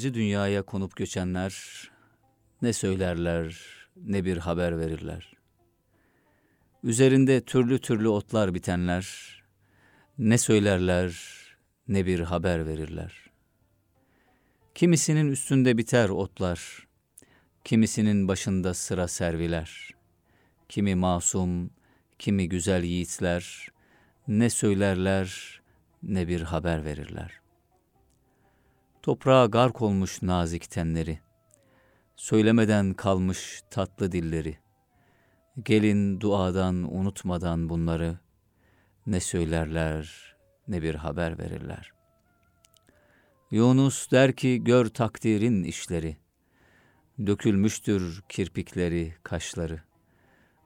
Yalancı dünyaya konup göçenler ne söylerler ne bir haber verirler. Üzerinde türlü türlü otlar bitenler ne söylerler ne bir haber verirler. Kimisinin üstünde biter otlar, kimisinin başında sıra serviler. Kimi masum, kimi güzel yiğitler ne söylerler ne bir haber verirler. Toprağa gark olmuş nazik tenleri, söylemeden kalmış tatlı dilleri. Gelin duadan unutmadan bunları, ne söylerler ne bir haber verirler. Yunus der ki gör takdirin işleri, dökülmüştür kirpikleri, kaşları,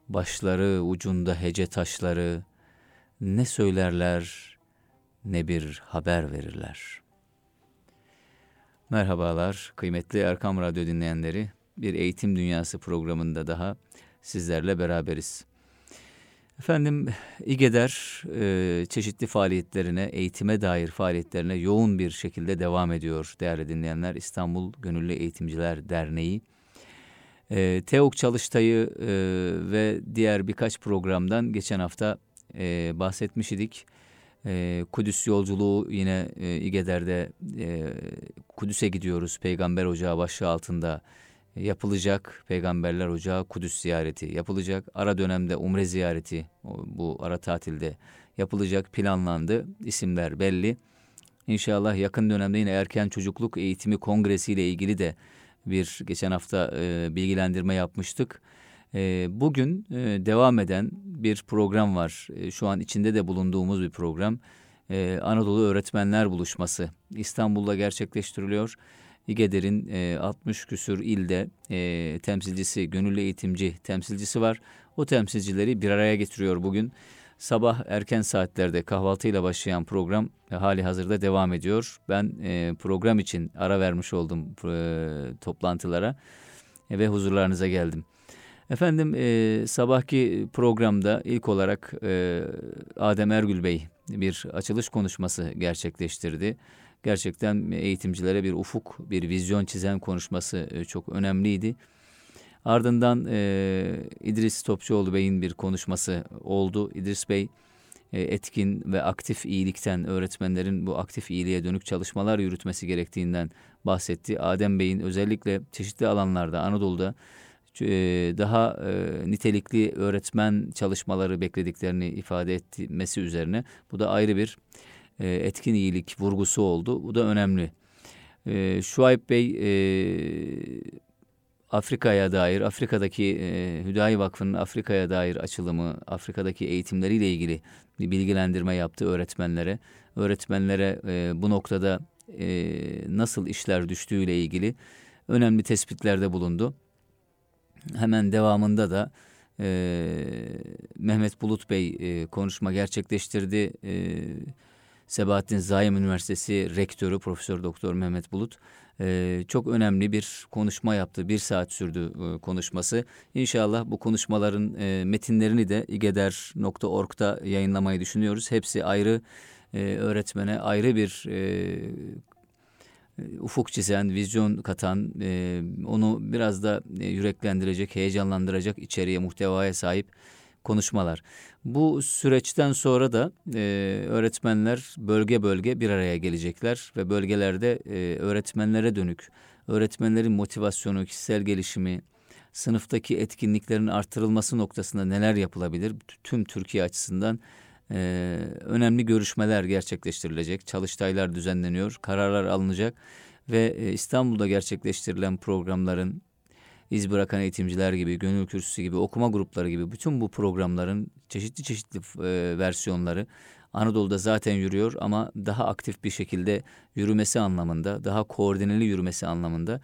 başları ucunda hece taşları, ne söylerler ne bir haber verirler.'' Merhabalar kıymetli Erkam Radyo dinleyenleri. Bir Eğitim Dünyası programında daha sizlerle beraberiz. Efendim İGEDER e, çeşitli faaliyetlerine, eğitime dair faaliyetlerine yoğun bir şekilde devam ediyor değerli dinleyenler. İstanbul Gönüllü Eğitimciler Derneği. E, TEOK Çalıştay'ı e, ve diğer birkaç programdan geçen hafta e, bahsetmiş idik. E, Kudüs yolculuğu yine e, İgeder'de e, Kudüs'e gidiyoruz. Peygamber Ocağı başlığı altında yapılacak. Peygamberler Ocağı Kudüs ziyareti yapılacak. Ara dönemde Umre ziyareti bu ara tatilde yapılacak planlandı. İsimler belli. İnşallah yakın dönemde yine erken çocukluk eğitimi kongresi ile ilgili de bir geçen hafta e, bilgilendirme yapmıştık. E, bugün e, devam eden bir program var. E, şu an içinde de bulunduğumuz bir program. E, Anadolu Öğretmenler Buluşması İstanbul'da gerçekleştiriliyor. İGEDER'in e, 60 küsür ilde e, temsilcisi, gönüllü eğitimci temsilcisi var. O temsilcileri bir araya getiriyor bugün. Sabah erken saatlerde kahvaltıyla başlayan program e, hali hazırda devam ediyor. Ben e, program için ara vermiş oldum e, toplantılara e, ve huzurlarınıza geldim. Efendim e, sabahki programda ilk olarak e, Adem Ergül Bey bir açılış konuşması gerçekleştirdi. Gerçekten eğitimcilere bir ufuk, bir vizyon çizen konuşması e, çok önemliydi. Ardından e, İdris Topçuoğlu Bey'in bir konuşması oldu. İdris Bey e, etkin ve aktif iyilikten öğretmenlerin bu aktif iyiliğe dönük çalışmalar yürütmesi gerektiğinden bahsetti. Adem Bey'in özellikle çeşitli alanlarda Anadolu'da daha nitelikli öğretmen çalışmaları beklediklerini ifade etmesi üzerine bu da ayrı bir etkin iyilik vurgusu oldu. Bu da önemli. Şuayb Bey Afrika'ya dair, Afrika'daki e, Hüdayi Vakfı'nın Afrika'ya dair açılımı, Afrika'daki eğitimleriyle ilgili bir bilgilendirme yaptı öğretmenlere. Öğretmenlere e, bu noktada e, nasıl işler düştüğüyle ilgili önemli tespitlerde bulundu. Hemen devamında da e, Mehmet Bulut Bey e, konuşma gerçekleştirdi. E, Sebahattin Zaim Üniversitesi Rektörü Profesör Doktor Mehmet Bulut e, çok önemli bir konuşma yaptı. Bir saat sürdü e, konuşması. İnşallah bu konuşmaların e, metinlerini de igeder.org'da yayınlamayı düşünüyoruz. Hepsi ayrı e, öğretmene ayrı bir e, ufuk çizen, vizyon katan, e, onu biraz da e, yüreklendirecek, heyecanlandıracak içeriğe, muhtevaya sahip konuşmalar. Bu süreçten sonra da e, öğretmenler bölge bölge bir araya gelecekler ve bölgelerde öğretmenlere dönük, öğretmenlerin motivasyonu, kişisel gelişimi, sınıftaki etkinliklerin artırılması noktasında neler yapılabilir? Tüm Türkiye açısından e, önemli görüşmeler gerçekleştirilecek, çalıştaylar düzenleniyor, kararlar alınacak ve e, İstanbul'da gerçekleştirilen programların iz bırakan eğitimciler gibi, gönül kürsüsü gibi, okuma grupları gibi bütün bu programların çeşitli çeşitli e, versiyonları Anadolu'da zaten yürüyor ama daha aktif bir şekilde yürümesi anlamında, daha koordineli yürümesi anlamında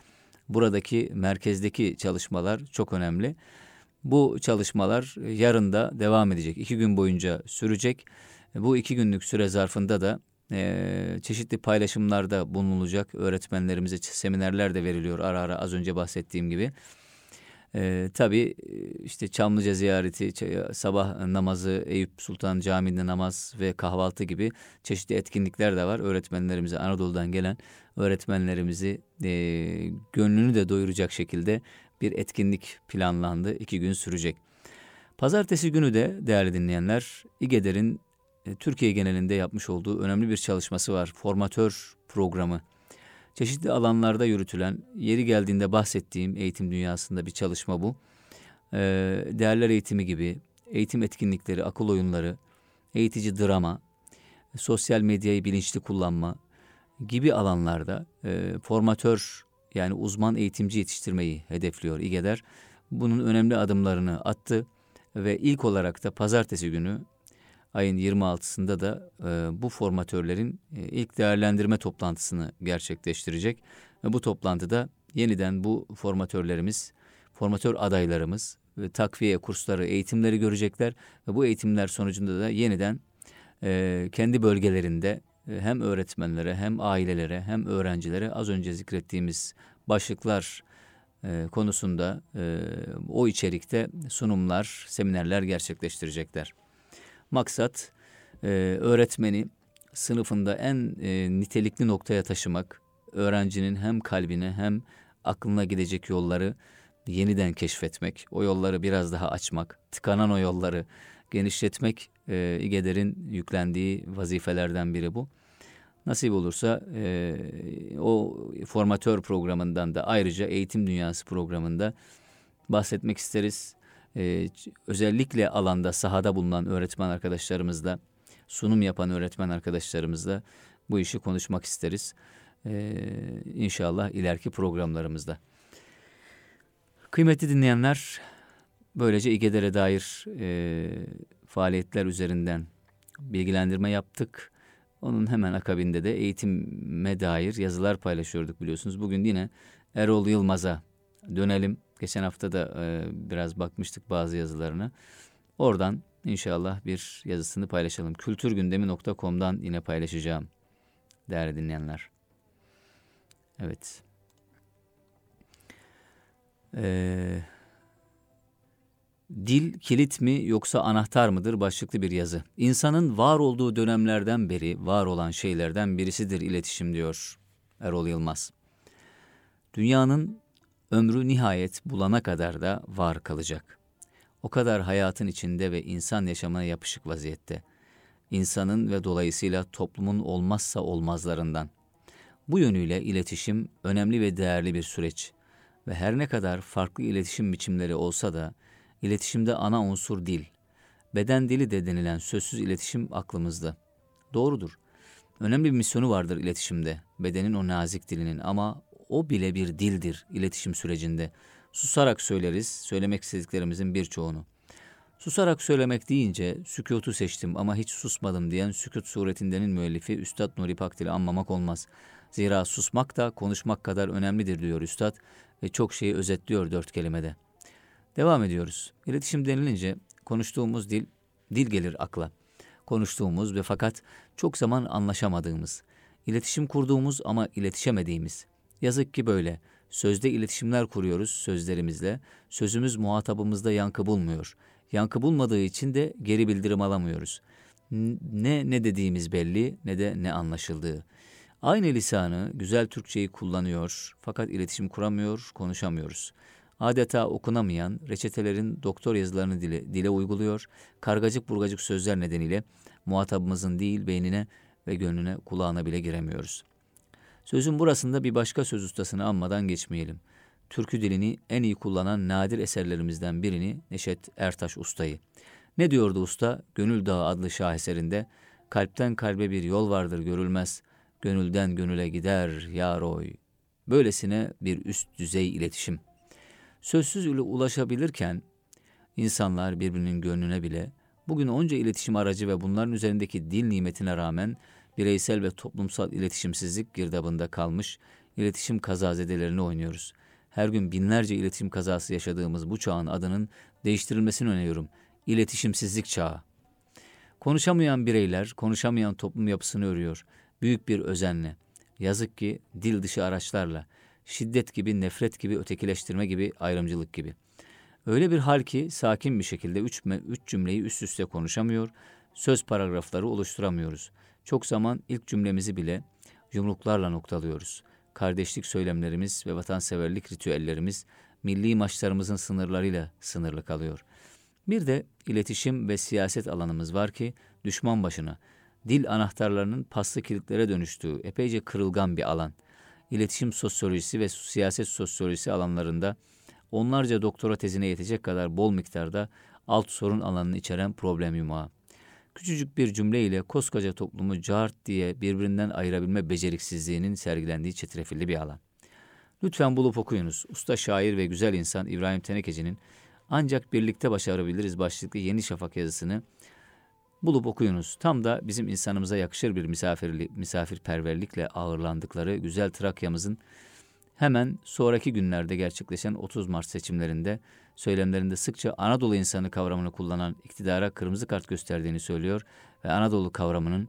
buradaki merkezdeki çalışmalar çok önemli. Bu çalışmalar yarın da devam edecek. İki gün boyunca sürecek. Bu iki günlük süre zarfında da e, çeşitli paylaşımlarda bulunulacak. Öğretmenlerimize seminerler de veriliyor ara ara az önce bahsettiğim gibi. E, tabii işte Çamlıca ziyareti, sabah namazı, Eyüp Sultan Camii'nde namaz ve kahvaltı gibi çeşitli etkinlikler de var. Öğretmenlerimize, Anadolu'dan gelen öğretmenlerimizi e, gönlünü de doyuracak şekilde bir etkinlik planlandı. iki gün sürecek. Pazartesi günü de değerli dinleyenler İGEDER'in e, Türkiye genelinde yapmış olduğu önemli bir çalışması var. Formatör programı. Çeşitli alanlarda yürütülen, yeri geldiğinde bahsettiğim eğitim dünyasında bir çalışma bu. E, değerler eğitimi gibi, eğitim etkinlikleri, akıl oyunları, eğitici drama, sosyal medyayı bilinçli kullanma gibi alanlarda e, formatör yani uzman eğitimci yetiştirmeyi hedefliyor İGEDER. Bunun önemli adımlarını attı ve ilk olarak da pazartesi günü ayın 26'sında da e, bu formatörlerin e, ilk değerlendirme toplantısını gerçekleştirecek. Ve bu toplantıda yeniden bu formatörlerimiz, formatör adaylarımız ve takviye kursları, eğitimleri görecekler. Ve bu eğitimler sonucunda da yeniden e, kendi bölgelerinde e, hem öğretmenlere hem ailelere hem öğrencilere az önce zikrettiğimiz başlıklar e, konusunda e, o içerikte sunumlar, seminerler gerçekleştirecekler. Maksat e, öğretmeni sınıfında en e, nitelikli noktaya taşımak, öğrencinin hem kalbine hem aklına gidecek yolları yeniden keşfetmek, o yolları biraz daha açmak, tıkanan o yolları genişletmek e, İGEDER'in yüklendiği vazifelerden biri bu. Nasip olursa e, o formatör programından da ayrıca eğitim dünyası programında bahsetmek isteriz. E, özellikle alanda sahada bulunan öğretmen arkadaşlarımızla, sunum yapan öğretmen arkadaşlarımızla bu işi konuşmak isteriz. E, inşallah ileriki programlarımızda. Kıymetli dinleyenler, böylece İGEDER'e dair e, faaliyetler üzerinden bilgilendirme yaptık. Onun hemen akabinde de eğitime dair yazılar paylaşıyorduk biliyorsunuz. Bugün yine Erol Yılmaz'a dönelim. Geçen hafta da e, biraz bakmıştık bazı yazılarına. Oradan inşallah bir yazısını paylaşalım. Kültürgündemi.com'dan yine paylaşacağım değerli dinleyenler. Evet. Eee Dil kilit mi yoksa anahtar mıdır başlıklı bir yazı. İnsanın var olduğu dönemlerden beri var olan şeylerden birisidir iletişim diyor Erol Yılmaz. Dünyanın ömrü nihayet bulana kadar da var kalacak. O kadar hayatın içinde ve insan yaşamına yapışık vaziyette. İnsanın ve dolayısıyla toplumun olmazsa olmazlarından. Bu yönüyle iletişim önemli ve değerli bir süreç ve her ne kadar farklı iletişim biçimleri olsa da İletişimde ana unsur dil. Beden dili de denilen sözsüz iletişim aklımızda. Doğrudur. Önemli bir misyonu vardır iletişimde. Bedenin o nazik dilinin ama o bile bir dildir iletişim sürecinde. Susarak söyleriz, söylemek istediklerimizin birçoğunu. Susarak söylemek deyince sükutu seçtim ama hiç susmadım diyen Sükut suretindenin müellifi Üstad Nuri Pakdil'i anmamak olmaz. Zira susmak da konuşmak kadar önemlidir diyor Üstad ve çok şeyi özetliyor dört kelimede.'' Devam ediyoruz. İletişim denilince konuştuğumuz dil, dil gelir akla. Konuştuğumuz ve fakat çok zaman anlaşamadığımız, iletişim kurduğumuz ama iletişemediğimiz. Yazık ki böyle. Sözde iletişimler kuruyoruz sözlerimizle. Sözümüz muhatabımızda yankı bulmuyor. Yankı bulmadığı için de geri bildirim alamıyoruz. Ne ne dediğimiz belli ne de ne anlaşıldığı. Aynı lisanı, güzel Türkçeyi kullanıyor fakat iletişim kuramıyor, konuşamıyoruz adeta okunamayan reçetelerin doktor yazılarını dile, dile uyguluyor, kargacık burgacık sözler nedeniyle muhatabımızın değil beynine ve gönlüne kulağına bile giremiyoruz. Sözün burasında bir başka söz ustasını anmadan geçmeyelim. Türkü dilini en iyi kullanan nadir eserlerimizden birini Neşet Ertaş Usta'yı. Ne diyordu usta? Gönül Dağı adlı şaheserinde kalpten kalbe bir yol vardır görülmez. Gönülden gönüle gider yar oy. Böylesine bir üst düzey iletişim. Sözsüz ile ulaşabilirken insanlar birbirinin gönlüne bile bugün onca iletişim aracı ve bunların üzerindeki dil nimetine rağmen bireysel ve toplumsal iletişimsizlik girdabında kalmış iletişim kazazedelerini oynuyoruz. Her gün binlerce iletişim kazası yaşadığımız bu çağın adının değiştirilmesini öneriyorum. İletişimsizlik çağı. Konuşamayan bireyler, konuşamayan toplum yapısını örüyor. Büyük bir özenle. Yazık ki dil dışı araçlarla, şiddet gibi, nefret gibi, ötekileştirme gibi, ayrımcılık gibi. Öyle bir hal ki sakin bir şekilde üç, üç cümleyi üst üste konuşamıyor, söz paragrafları oluşturamıyoruz. Çok zaman ilk cümlemizi bile yumruklarla noktalıyoruz. Kardeşlik söylemlerimiz ve vatanseverlik ritüellerimiz milli maçlarımızın sınırlarıyla sınırlı kalıyor. Bir de iletişim ve siyaset alanımız var ki düşman başına, dil anahtarlarının paslı kilitlere dönüştüğü epeyce kırılgan bir alan. İletişim sosyolojisi ve siyaset sosyolojisi alanlarında onlarca doktora tezine yetecek kadar bol miktarda alt sorun alanını içeren problem yumağı. Küçücük bir cümle ile koskoca toplumu cart diye birbirinden ayırabilme beceriksizliğinin sergilendiği çetrefilli bir alan. Lütfen bulup okuyunuz. Usta şair ve güzel insan İbrahim Tenekeci'nin ancak birlikte başarabiliriz başlıklı Yeni Şafak yazısını bulup okuyunuz. Tam da bizim insanımıza yakışır bir misafirli, misafirperverlikle ağırlandıkları güzel Trakya'mızın hemen sonraki günlerde gerçekleşen 30 Mart seçimlerinde söylemlerinde sıkça Anadolu insanı kavramını kullanan iktidara kırmızı kart gösterdiğini söylüyor ve Anadolu kavramının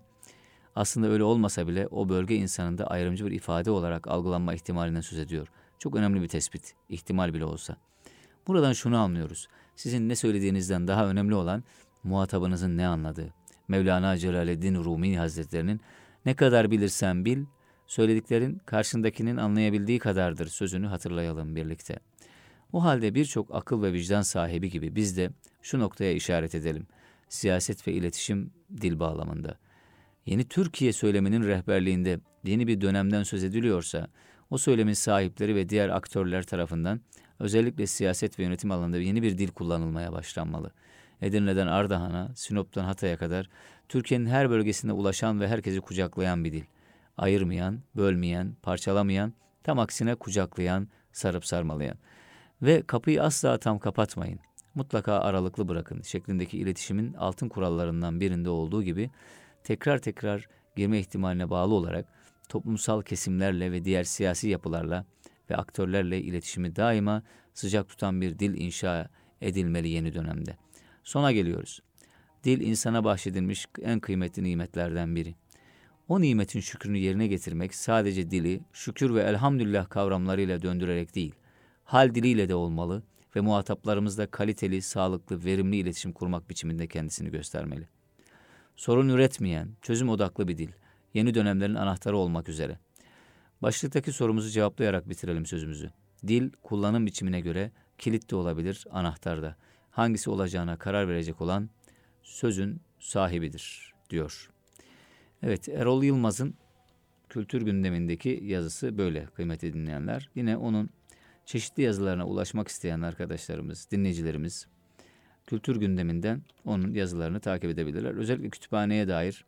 aslında öyle olmasa bile o bölge insanında ayrımcı bir ifade olarak algılanma ihtimalinden söz ediyor. Çok önemli bir tespit, ihtimal bile olsa. Buradan şunu anlıyoruz. Sizin ne söylediğinizden daha önemli olan muhatabınızın ne anladığı. Mevlana Celaleddin Rumi Hazretlerinin ne kadar bilirsen bil, söylediklerin karşındakinin anlayabildiği kadardır sözünü hatırlayalım birlikte. O halde birçok akıl ve vicdan sahibi gibi biz de şu noktaya işaret edelim. Siyaset ve iletişim dil bağlamında. Yeni Türkiye söyleminin rehberliğinde yeni bir dönemden söz ediliyorsa, o söylemin sahipleri ve diğer aktörler tarafından özellikle siyaset ve yönetim alanında yeni bir dil kullanılmaya başlanmalı. Edirne'den Ardahan'a, Sinop'tan Hatay'a kadar Türkiye'nin her bölgesine ulaşan ve herkesi kucaklayan bir dil. Ayırmayan, bölmeyen, parçalamayan, tam aksine kucaklayan, sarıp sarmalayan. Ve kapıyı asla tam kapatmayın. Mutlaka aralıklı bırakın şeklindeki iletişimin altın kurallarından birinde olduğu gibi tekrar tekrar girme ihtimaline bağlı olarak toplumsal kesimlerle ve diğer siyasi yapılarla ve aktörlerle iletişimi daima sıcak tutan bir dil inşa edilmeli yeni dönemde. Sona geliyoruz. Dil insana bahşedilmiş en kıymetli nimetlerden biri. O nimetin şükrünü yerine getirmek sadece dili şükür ve elhamdülillah kavramlarıyla döndürerek değil, hal diliyle de olmalı ve muhataplarımızla kaliteli, sağlıklı, verimli iletişim kurmak biçiminde kendisini göstermeli. Sorun üretmeyen, çözüm odaklı bir dil, yeni dönemlerin anahtarı olmak üzere. Başlıktaki sorumuzu cevaplayarak bitirelim sözümüzü. Dil, kullanım biçimine göre kilit de olabilir, anahtar da. Hangisi olacağına karar verecek olan sözün sahibidir, diyor. Evet, Erol Yılmaz'ın kültür gündemindeki yazısı böyle kıymetli dinleyenler. Yine onun çeşitli yazılarına ulaşmak isteyen arkadaşlarımız, dinleyicilerimiz kültür gündeminden onun yazılarını takip edebilirler. Özellikle kütüphaneye dair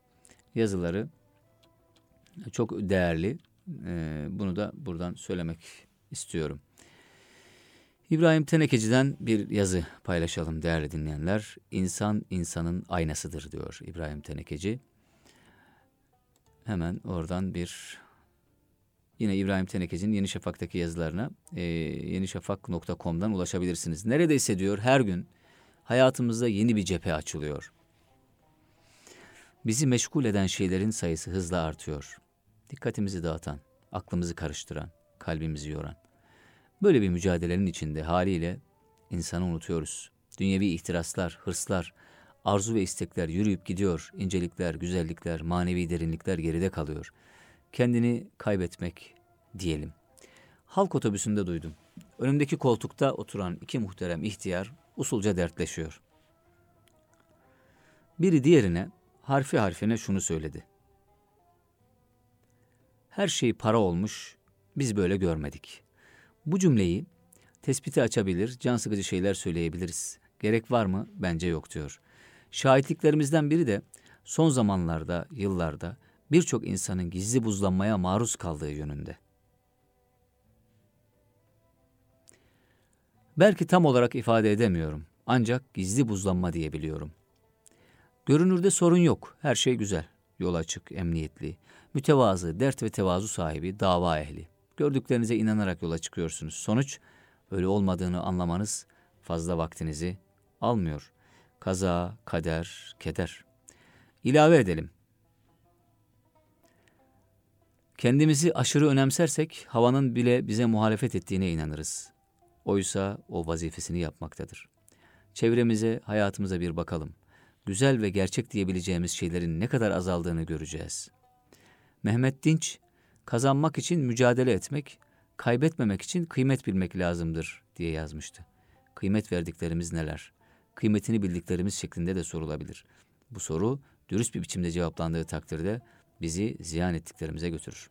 yazıları çok değerli. Ee, bunu da buradan söylemek istiyorum. İbrahim Tenekeci'den bir yazı paylaşalım değerli dinleyenler. İnsan insanın aynasıdır diyor İbrahim Tenekeci. Hemen oradan bir yine İbrahim Tenekeci'nin Yeni Şafak'taki yazılarına e, yenişafak.com'dan ulaşabilirsiniz. Neredeyse diyor her gün hayatımızda yeni bir cephe açılıyor. Bizi meşgul eden şeylerin sayısı hızla artıyor. Dikkatimizi dağıtan, aklımızı karıştıran, kalbimizi yoran. Böyle bir mücadelenin içinde haliyle insanı unutuyoruz. Dünyevi ihtiraslar, hırslar, arzu ve istekler yürüyüp gidiyor. İncelikler, güzellikler, manevi derinlikler geride kalıyor. Kendini kaybetmek diyelim. Halk otobüsünde duydum. Önümdeki koltukta oturan iki muhterem ihtiyar usulca dertleşiyor. Biri diğerine harfi harfine şunu söyledi. Her şey para olmuş, biz böyle görmedik. Bu cümleyi tespiti açabilir, can sıkıcı şeyler söyleyebiliriz. Gerek var mı? Bence yok diyor. Şahitliklerimizden biri de son zamanlarda, yıllarda birçok insanın gizli buzlanmaya maruz kaldığı yönünde. Belki tam olarak ifade edemiyorum. Ancak gizli buzlanma diyebiliyorum. Görünürde sorun yok. Her şey güzel. Yol açık, emniyetli, mütevazı, dert ve tevazu sahibi, dava ehli. Gördüklerinize inanarak yola çıkıyorsunuz. Sonuç öyle olmadığını anlamanız fazla vaktinizi almıyor. Kaza, kader, keder. İlave edelim. Kendimizi aşırı önemsersek havanın bile bize muhalefet ettiğine inanırız. Oysa o vazifesini yapmaktadır. Çevremize, hayatımıza bir bakalım. Güzel ve gerçek diyebileceğimiz şeylerin ne kadar azaldığını göreceğiz. Mehmet Dinç, kazanmak için mücadele etmek, kaybetmemek için kıymet bilmek lazımdır diye yazmıştı. Kıymet verdiklerimiz neler? Kıymetini bildiklerimiz şeklinde de sorulabilir. Bu soru dürüst bir biçimde cevaplandığı takdirde bizi ziyan ettiklerimize götürür.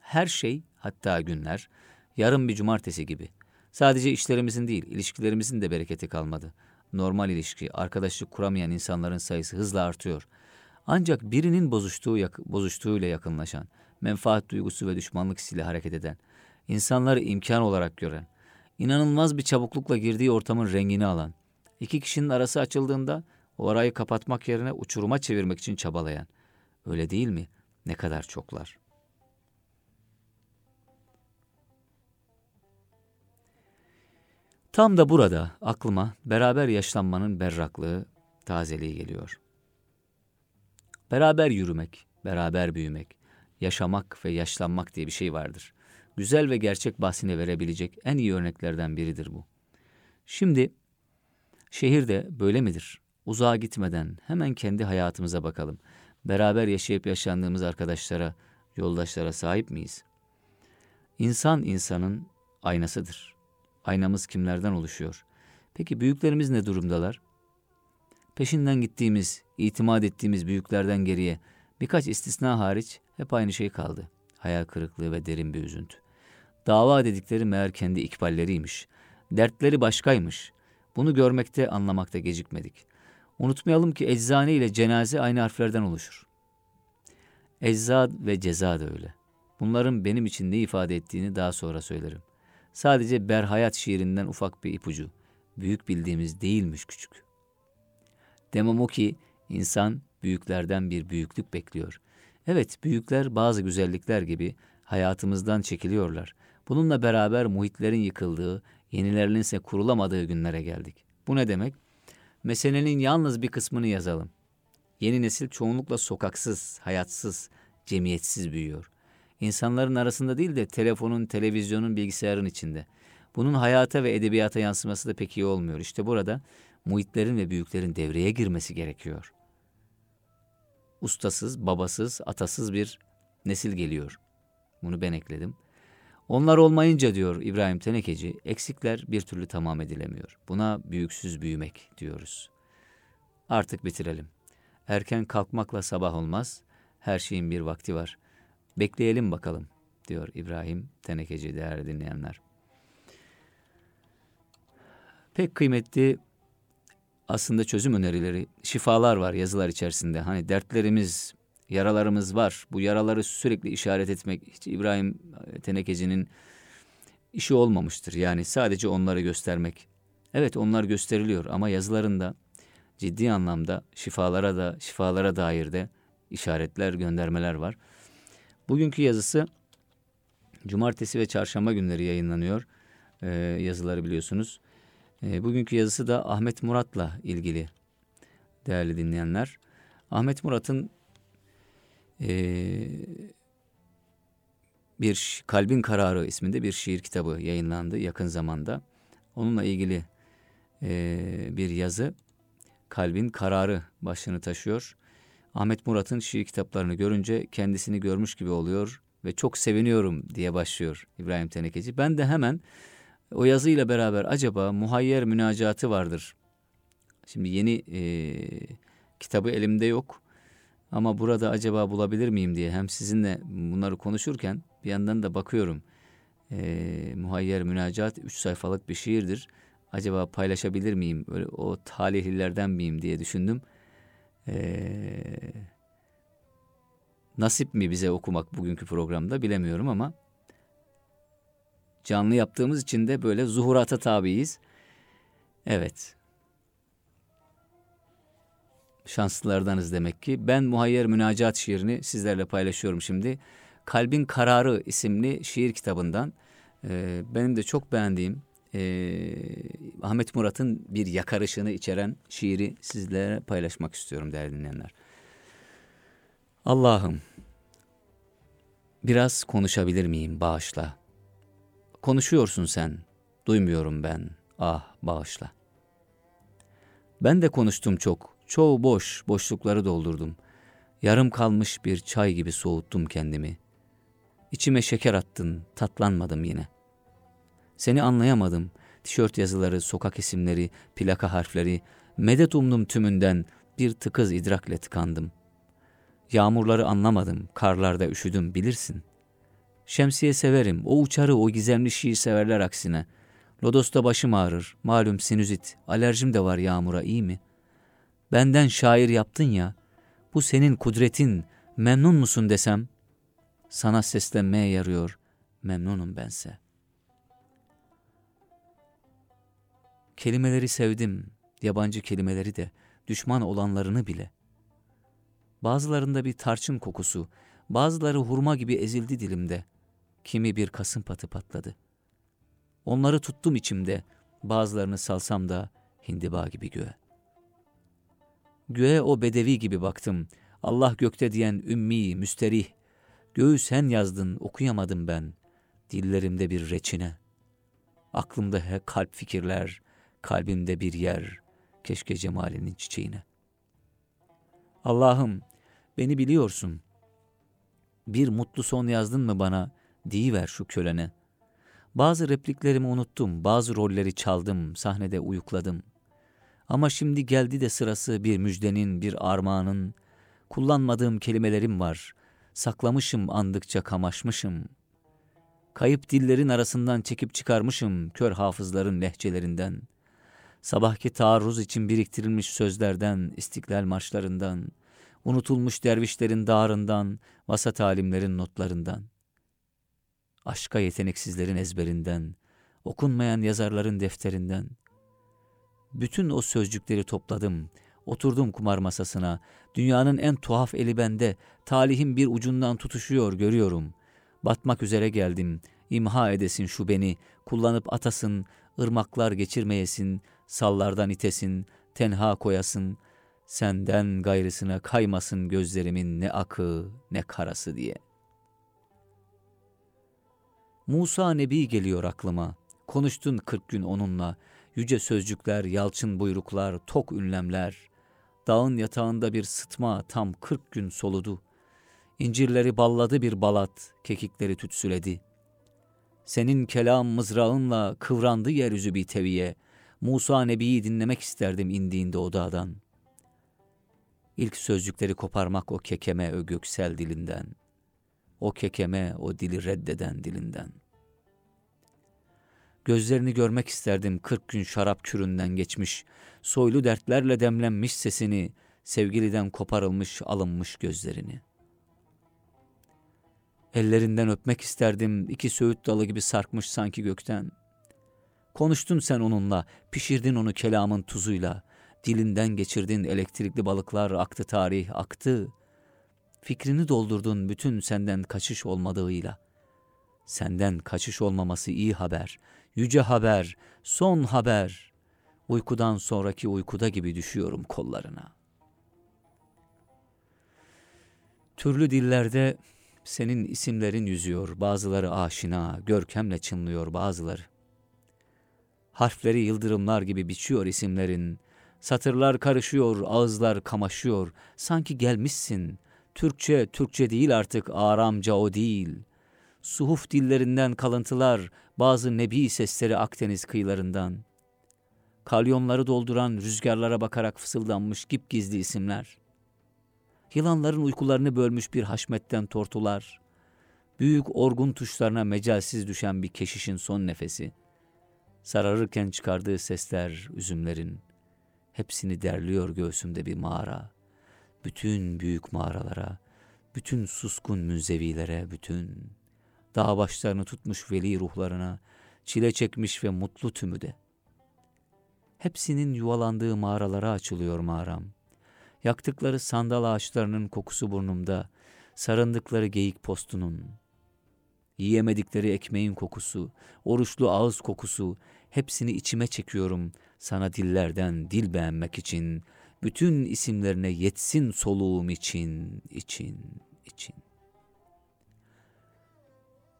Her şey, hatta günler, yarın bir cumartesi gibi. Sadece işlerimizin değil, ilişkilerimizin de bereketi kalmadı. Normal ilişki, arkadaşlık kuramayan insanların sayısı hızla artıyor. Ancak birinin bozuştuğu, yak bozuştuğuyla yakınlaşan, menfaat duygusu ve düşmanlık hissiyle hareket eden, insanları imkan olarak gören, inanılmaz bir çabuklukla girdiği ortamın rengini alan, iki kişinin arası açıldığında o arayı kapatmak yerine uçuruma çevirmek için çabalayan. Öyle değil mi? Ne kadar çoklar. Tam da burada aklıma beraber yaşlanmanın berraklığı, tazeliği geliyor. Beraber yürümek, beraber büyümek, yaşamak ve yaşlanmak diye bir şey vardır. Güzel ve gerçek bahsini verebilecek en iyi örneklerden biridir bu. Şimdi şehirde böyle midir? Uzağa gitmeden hemen kendi hayatımıza bakalım. Beraber yaşayıp yaşandığımız arkadaşlara, yoldaşlara sahip miyiz? İnsan insanın aynasıdır. Aynamız kimlerden oluşuyor? Peki büyüklerimiz ne durumdalar? Peşinden gittiğimiz, itimat ettiğimiz büyüklerden geriye birkaç istisna hariç hep aynı şey kaldı. Hayal kırıklığı ve derin bir üzüntü. Dava dedikleri meğer kendi ikballeriymiş. Dertleri başkaymış. Bunu görmekte, anlamakta gecikmedik. Unutmayalım ki eczane ile cenaze aynı harflerden oluşur. Ecza ve ceza da öyle. Bunların benim için ne ifade ettiğini daha sonra söylerim. Sadece Berhayat şiirinden ufak bir ipucu. Büyük bildiğimiz değilmiş küçük. Demem o ki insan büyüklerden bir büyüklük bekliyor. Evet büyükler bazı güzellikler gibi hayatımızdan çekiliyorlar. Bununla beraber muhitlerin yıkıldığı, yenilerinin ise kurulamadığı günlere geldik. Bu ne demek? Meselenin yalnız bir kısmını yazalım. Yeni nesil çoğunlukla sokaksız, hayatsız, cemiyetsiz büyüyor. İnsanların arasında değil de telefonun, televizyonun, bilgisayarın içinde. Bunun hayata ve edebiyata yansıması da pek iyi olmuyor. İşte burada muhitlerin ve büyüklerin devreye girmesi gerekiyor. Ustasız, babasız, atasız bir nesil geliyor. Bunu ben ekledim. Onlar olmayınca diyor İbrahim Tenekeci, eksikler bir türlü tamam edilemiyor. Buna büyüksüz büyümek diyoruz. Artık bitirelim. Erken kalkmakla sabah olmaz. Her şeyin bir vakti var. Bekleyelim bakalım diyor İbrahim Tenekeci değerli dinleyenler. Pek kıymetli aslında çözüm önerileri, şifalar var yazılar içerisinde. Hani dertlerimiz, yaralarımız var. Bu yaraları sürekli işaret etmek hiç İbrahim Tenekeci'nin işi olmamıştır. Yani sadece onları göstermek. Evet onlar gösteriliyor ama yazılarında ciddi anlamda şifalara da şifalara dair de işaretler, göndermeler var. Bugünkü yazısı cumartesi ve çarşamba günleri yayınlanıyor. Ee, yazıları biliyorsunuz. Ee, bugünkü yazısı da Ahmet Murat'la ilgili değerli dinleyenler. Ahmet Murat'ın e, bir Kalbin Kararı isminde bir şiir kitabı yayınlandı yakın zamanda. Onunla ilgili e, bir yazı Kalbin Kararı başlığını taşıyor. Ahmet Murat'ın şiir kitaplarını görünce kendisini görmüş gibi oluyor ve çok seviniyorum diye başlıyor İbrahim Tenekeci. Ben de hemen o yazıyla beraber acaba muhayyer münacatı vardır. Şimdi yeni e, kitabı elimde yok. Ama burada acaba bulabilir miyim diye hem sizinle bunları konuşurken bir yandan da bakıyorum. E, muhayyer münacat üç sayfalık bir şiirdir. Acaba paylaşabilir miyim? Öyle o talihlilerden miyim diye düşündüm. Ee, nasip mi bize okumak bugünkü programda bilemiyorum ama canlı yaptığımız için de böyle zuhurata tabiiz. Evet. Şanslılardanız demek ki. Ben Muhayyer Münacat şiirini sizlerle paylaşıyorum şimdi. Kalbin Kararı isimli şiir kitabından. Ee, benim de çok beğendiğim e, Ahmet Murat'ın bir yakarışını içeren şiiri sizlere paylaşmak istiyorum değerli dinleyenler. Allah'ım biraz konuşabilir miyim bağışla. Konuşuyorsun sen, duymuyorum ben, ah bağışla. Ben de konuştum çok, çoğu boş, boşlukları doldurdum. Yarım kalmış bir çay gibi soğuttum kendimi. İçime şeker attın, tatlanmadım yine. Seni anlayamadım. Tişört yazıları, sokak isimleri, plaka harfleri, medet umdum tümünden bir tıkız idrakle tıkandım. Yağmurları anlamadım, karlarda üşüdüm bilirsin. Şemsiye severim, o uçarı, o gizemli şiir severler aksine. Lodosta başım ağrır, malum sinüzit, alerjim de var yağmura iyi mi? Benden şair yaptın ya, bu senin kudretin, memnun musun desem, sana seslenmeye yarıyor, memnunum bense.'' Kelimeleri sevdim, yabancı kelimeleri de, düşman olanlarını bile. Bazılarında bir tarçın kokusu, bazıları hurma gibi ezildi dilimde. Kimi bir kasım patı patladı. Onları tuttum içimde, bazılarını salsam da hindiba gibi göğe. Göğe o bedevi gibi baktım, Allah gökte diyen ümmi, müsterih. Göğü sen yazdın, okuyamadım ben. Dillerimde bir reçine. Aklımda he kalp fikirler, kalbimde bir yer, keşke cemalinin çiçeğine. Allah'ım, beni biliyorsun. Bir mutlu son yazdın mı bana, deyiver şu kölene. Bazı repliklerimi unuttum, bazı rolleri çaldım, sahnede uyukladım. Ama şimdi geldi de sırası bir müjdenin, bir armağanın. Kullanmadığım kelimelerim var, saklamışım andıkça kamaşmışım. Kayıp dillerin arasından çekip çıkarmışım kör hafızların lehçelerinden.'' sabahki taarruz için biriktirilmiş sözlerden, istiklal marşlarından, unutulmuş dervişlerin dağrından, vasat alimlerin notlarından, aşka yeteneksizlerin ezberinden, okunmayan yazarların defterinden, bütün o sözcükleri topladım, oturdum kumar masasına, dünyanın en tuhaf eli bende, talihim bir ucundan tutuşuyor görüyorum. Batmak üzere geldim, imha edesin şu beni, kullanıp atasın, ırmaklar geçirmeyesin, sallardan itesin, tenha koyasın, senden gayrısına kaymasın gözlerimin ne akı ne karası diye. Musa Nebi geliyor aklıma, konuştun kırk gün onunla, yüce sözcükler, yalçın buyruklar, tok ünlemler, dağın yatağında bir sıtma tam kırk gün soludu, İncirleri balladı bir balat, kekikleri tütsüledi. Senin kelam mızrağınla kıvrandı yeryüzü bir teviye, Musa Nebi'yi dinlemek isterdim indiğinde o dağdan. İlk sözcükleri koparmak o kekeme o göksel dilinden. O kekeme o dili reddeden dilinden. Gözlerini görmek isterdim kırk gün şarap küründen geçmiş, soylu dertlerle demlenmiş sesini, sevgiliden koparılmış alınmış gözlerini. Ellerinden öpmek isterdim iki söğüt dalı gibi sarkmış sanki gökten.'' Konuştun sen onunla, pişirdin onu kelamın tuzuyla. Dilinden geçirdin elektrikli balıklar, aktı tarih, aktı. Fikrini doldurdun bütün senden kaçış olmadığıyla. Senden kaçış olmaması iyi haber, yüce haber, son haber. Uykudan sonraki uykuda gibi düşüyorum kollarına. Türlü dillerde senin isimlerin yüzüyor, bazıları aşina, görkemle çınlıyor bazıları. Harfleri yıldırımlar gibi biçiyor isimlerin. Satırlar karışıyor, ağızlar kamaşıyor. Sanki gelmişsin. Türkçe, Türkçe değil artık, Aramca o değil. Suhuf dillerinden kalıntılar, bazı nebi sesleri Akdeniz kıyılarından. Kalyonları dolduran rüzgarlara bakarak fısıldanmış gizli isimler. Yılanların uykularını bölmüş bir haşmetten tortular. Büyük orgun tuşlarına mecalsiz düşen bir keşişin son nefesi.'' Sararırken çıkardığı sesler üzümlerin, hepsini derliyor göğsümde bir mağara. Bütün büyük mağaralara, bütün suskun münzevilere, bütün dağ başlarını tutmuş veli ruhlarına, çile çekmiş ve mutlu tümüde. Hepsinin yuvalandığı mağaralara açılıyor mağaram. Yaktıkları sandal ağaçlarının kokusu burnumda, sarındıkları geyik postunun, yiyemedikleri ekmeğin kokusu, oruçlu ağız kokusu, hepsini içime çekiyorum sana dillerden dil beğenmek için, bütün isimlerine yetsin soluğum için, için, için.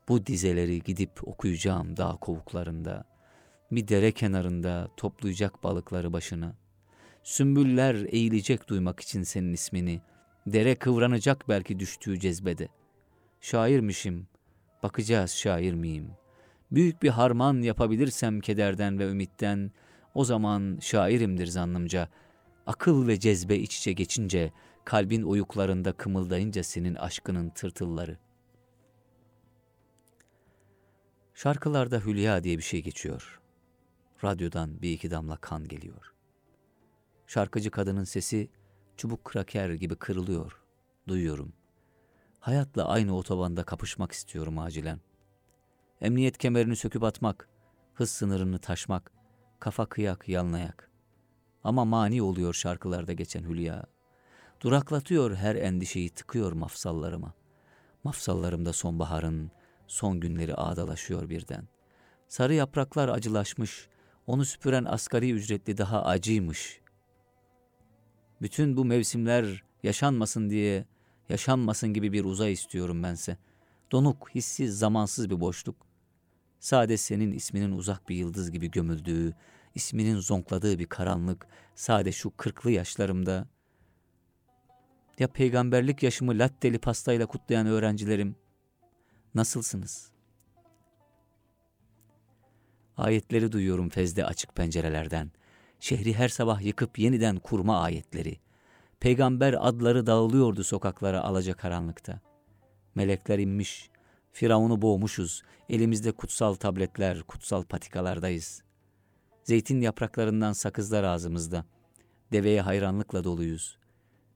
Bu dizeleri gidip okuyacağım dağ kovuklarında, bir dere kenarında toplayacak balıkları başına. Sümbüller eğilecek duymak için senin ismini, dere kıvranacak belki düştüğü cezbede. Şairmişim, bakacağız şair miyim? Büyük bir harman yapabilirsem kederden ve ümitten, o zaman şairimdir zannımca. Akıl ve cezbe iç içe geçince, kalbin oyuklarında kımıldayınca senin aşkının tırtılları. Şarkılarda hülya diye bir şey geçiyor. Radyodan bir iki damla kan geliyor. Şarkıcı kadının sesi çubuk kraker gibi kırılıyor. Duyuyorum. Hayatla aynı otobanda kapışmak istiyorum acilen. Emniyet kemerini söküp atmak, hız sınırını taşmak, kafa kıyak yanlayak. Ama mani oluyor şarkılarda geçen hülya. Duraklatıyor her endişeyi tıkıyor mafsallarıma. Mafsallarımda sonbaharın son günleri ağdalaşıyor birden. Sarı yapraklar acılaşmış, onu süpüren asgari ücretli daha acıymış. Bütün bu mevsimler yaşanmasın diye, yaşanmasın gibi bir uzay istiyorum bense. Donuk, hissiz, zamansız bir boşluk. Sade senin isminin uzak bir yıldız gibi gömüldüğü, isminin zonkladığı bir karanlık, sade şu kırklı yaşlarımda. Ya peygamberlik yaşımı latteli pastayla kutlayan öğrencilerim, nasılsınız? Ayetleri duyuyorum fezde açık pencerelerden. Şehri her sabah yıkıp yeniden kurma ayetleri. Peygamber adları dağılıyordu sokaklara alaca karanlıkta. Melekler inmiş, Firavun'u boğmuşuz, elimizde kutsal tabletler, kutsal patikalardayız. Zeytin yapraklarından sakızlar ağzımızda. Deveye hayranlıkla doluyuz.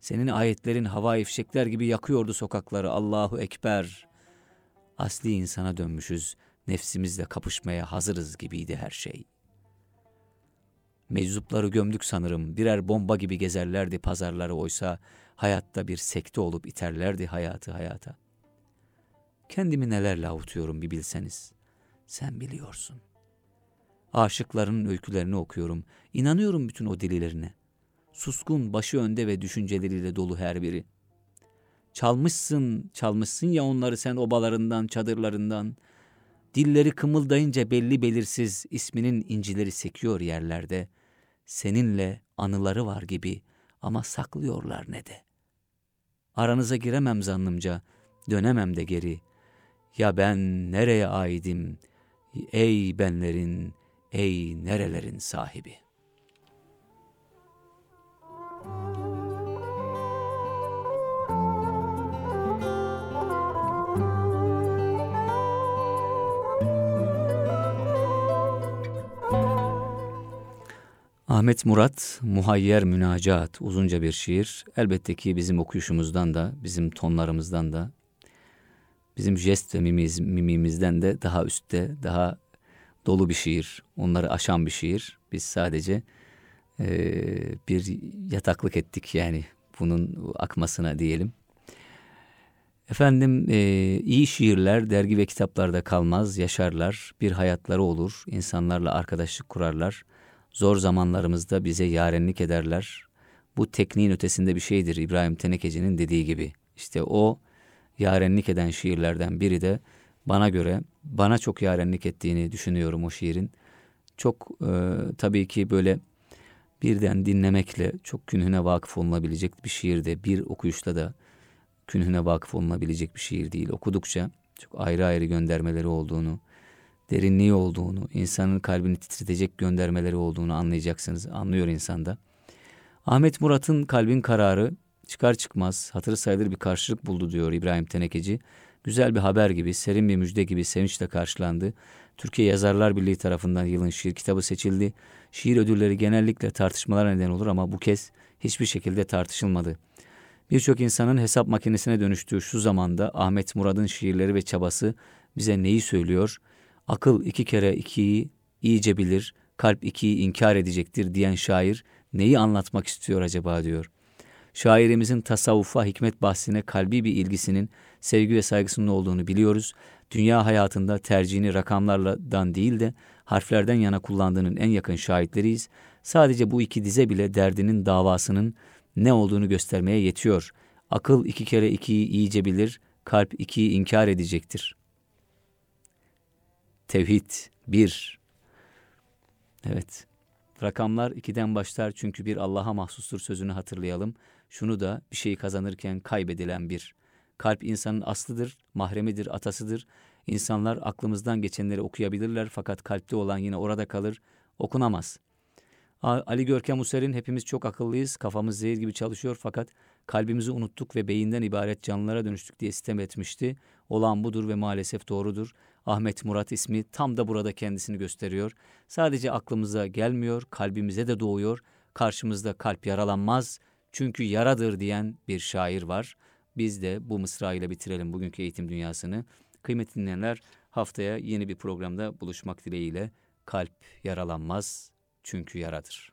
Senin ayetlerin hava ifşekler gibi yakıyordu sokakları. Allahu Ekber. Asli insana dönmüşüz. Nefsimizle kapışmaya hazırız gibiydi her şey. Meczupları gömdük sanırım. Birer bomba gibi gezerlerdi pazarları oysa hayatta bir sekte olup iterlerdi hayatı hayata. Kendimi nelerle avutuyorum bir bilseniz. Sen biliyorsun. Aşıkların öykülerini okuyorum. İnanıyorum bütün o dililerine. Suskun, başı önde ve düşünceleriyle dolu her biri. Çalmışsın, çalmışsın ya onları sen obalarından, çadırlarından. Dilleri kımıldayınca belli belirsiz isminin incileri sekiyor yerlerde. Seninle anıları var gibi ama saklıyorlar ne de. Aranıza giremem zannımca, dönemem de geri. Ya ben nereye aidim, ey benlerin, ey nerelerin sahibi.'' Ahmet Murat, Muhayyer Münacaat, uzunca bir şiir. Elbette ki bizim okuyuşumuzdan da, bizim tonlarımızdan da, bizim jest ve mimiz, mimimizden de daha üstte, daha dolu bir şiir. Onları aşan bir şiir. Biz sadece e, bir yataklık ettik yani bunun akmasına diyelim. Efendim e, iyi şiirler dergi ve kitaplarda kalmaz, yaşarlar, bir hayatları olur, insanlarla arkadaşlık kurarlar Zor zamanlarımızda bize yarenlik ederler. Bu tekniğin ötesinde bir şeydir İbrahim Tenekeci'nin dediği gibi. İşte o yarenlik eden şiirlerden biri de bana göre bana çok yarenlik ettiğini düşünüyorum o şiirin. Çok e, tabii ki böyle birden dinlemekle çok künhüne vakıf olunabilecek bir şiir de bir okuyuşla da künhüne vakıf olunabilecek bir şiir değil. Okudukça çok ayrı ayrı göndermeleri olduğunu, derinliği olduğunu, insanın kalbini titretecek göndermeleri olduğunu anlayacaksınız. Anlıyor insanda. Ahmet Murat'ın kalbin kararı çıkar çıkmaz hatırı sayılır bir karşılık buldu diyor İbrahim Tenekeci. Güzel bir haber gibi, serin bir müjde gibi sevinçle karşılandı. Türkiye Yazarlar Birliği tarafından yılın şiir kitabı seçildi. Şiir ödülleri genellikle tartışmalar neden olur ama bu kez hiçbir şekilde tartışılmadı. Birçok insanın hesap makinesine dönüştüğü şu zamanda Ahmet Murad'ın şiirleri ve çabası bize neyi söylüyor? Akıl iki kere ikiyi iyice bilir, kalp ikiyi inkar edecektir diyen şair neyi anlatmak istiyor acaba diyor. Şairimizin tasavvufa, hikmet bahsine kalbi bir ilgisinin, sevgi ve saygısının olduğunu biliyoruz. Dünya hayatında tercihini rakamlardan değil de harflerden yana kullandığının en yakın şahitleriyiz. Sadece bu iki dize bile derdinin davasının ne olduğunu göstermeye yetiyor. Akıl iki kere ikiyi iyice bilir, kalp ikiyi inkar edecektir. Tevhid bir. Evet. Rakamlar ikiden başlar çünkü bir Allah'a mahsustur sözünü hatırlayalım. Şunu da bir şeyi kazanırken kaybedilen bir. Kalp insanın aslıdır, mahremidir, atasıdır. İnsanlar aklımızdan geçenleri okuyabilirler fakat kalpte olan yine orada kalır, okunamaz. Ali Görkem User'in hepimiz çok akıllıyız, kafamız zehir gibi çalışıyor fakat kalbimizi unuttuk ve beyinden ibaret canlılara dönüştük diye sistem etmişti. Olan budur ve maalesef doğrudur. Ahmet Murat ismi tam da burada kendisini gösteriyor. Sadece aklımıza gelmiyor, kalbimize de doğuyor. Karşımızda kalp yaralanmaz çünkü yaradır diyen bir şair var. Biz de bu mısra ile bitirelim bugünkü eğitim dünyasını. Kıymetli dinleyenler haftaya yeni bir programda buluşmak dileğiyle kalp yaralanmaz çünkü yaradır.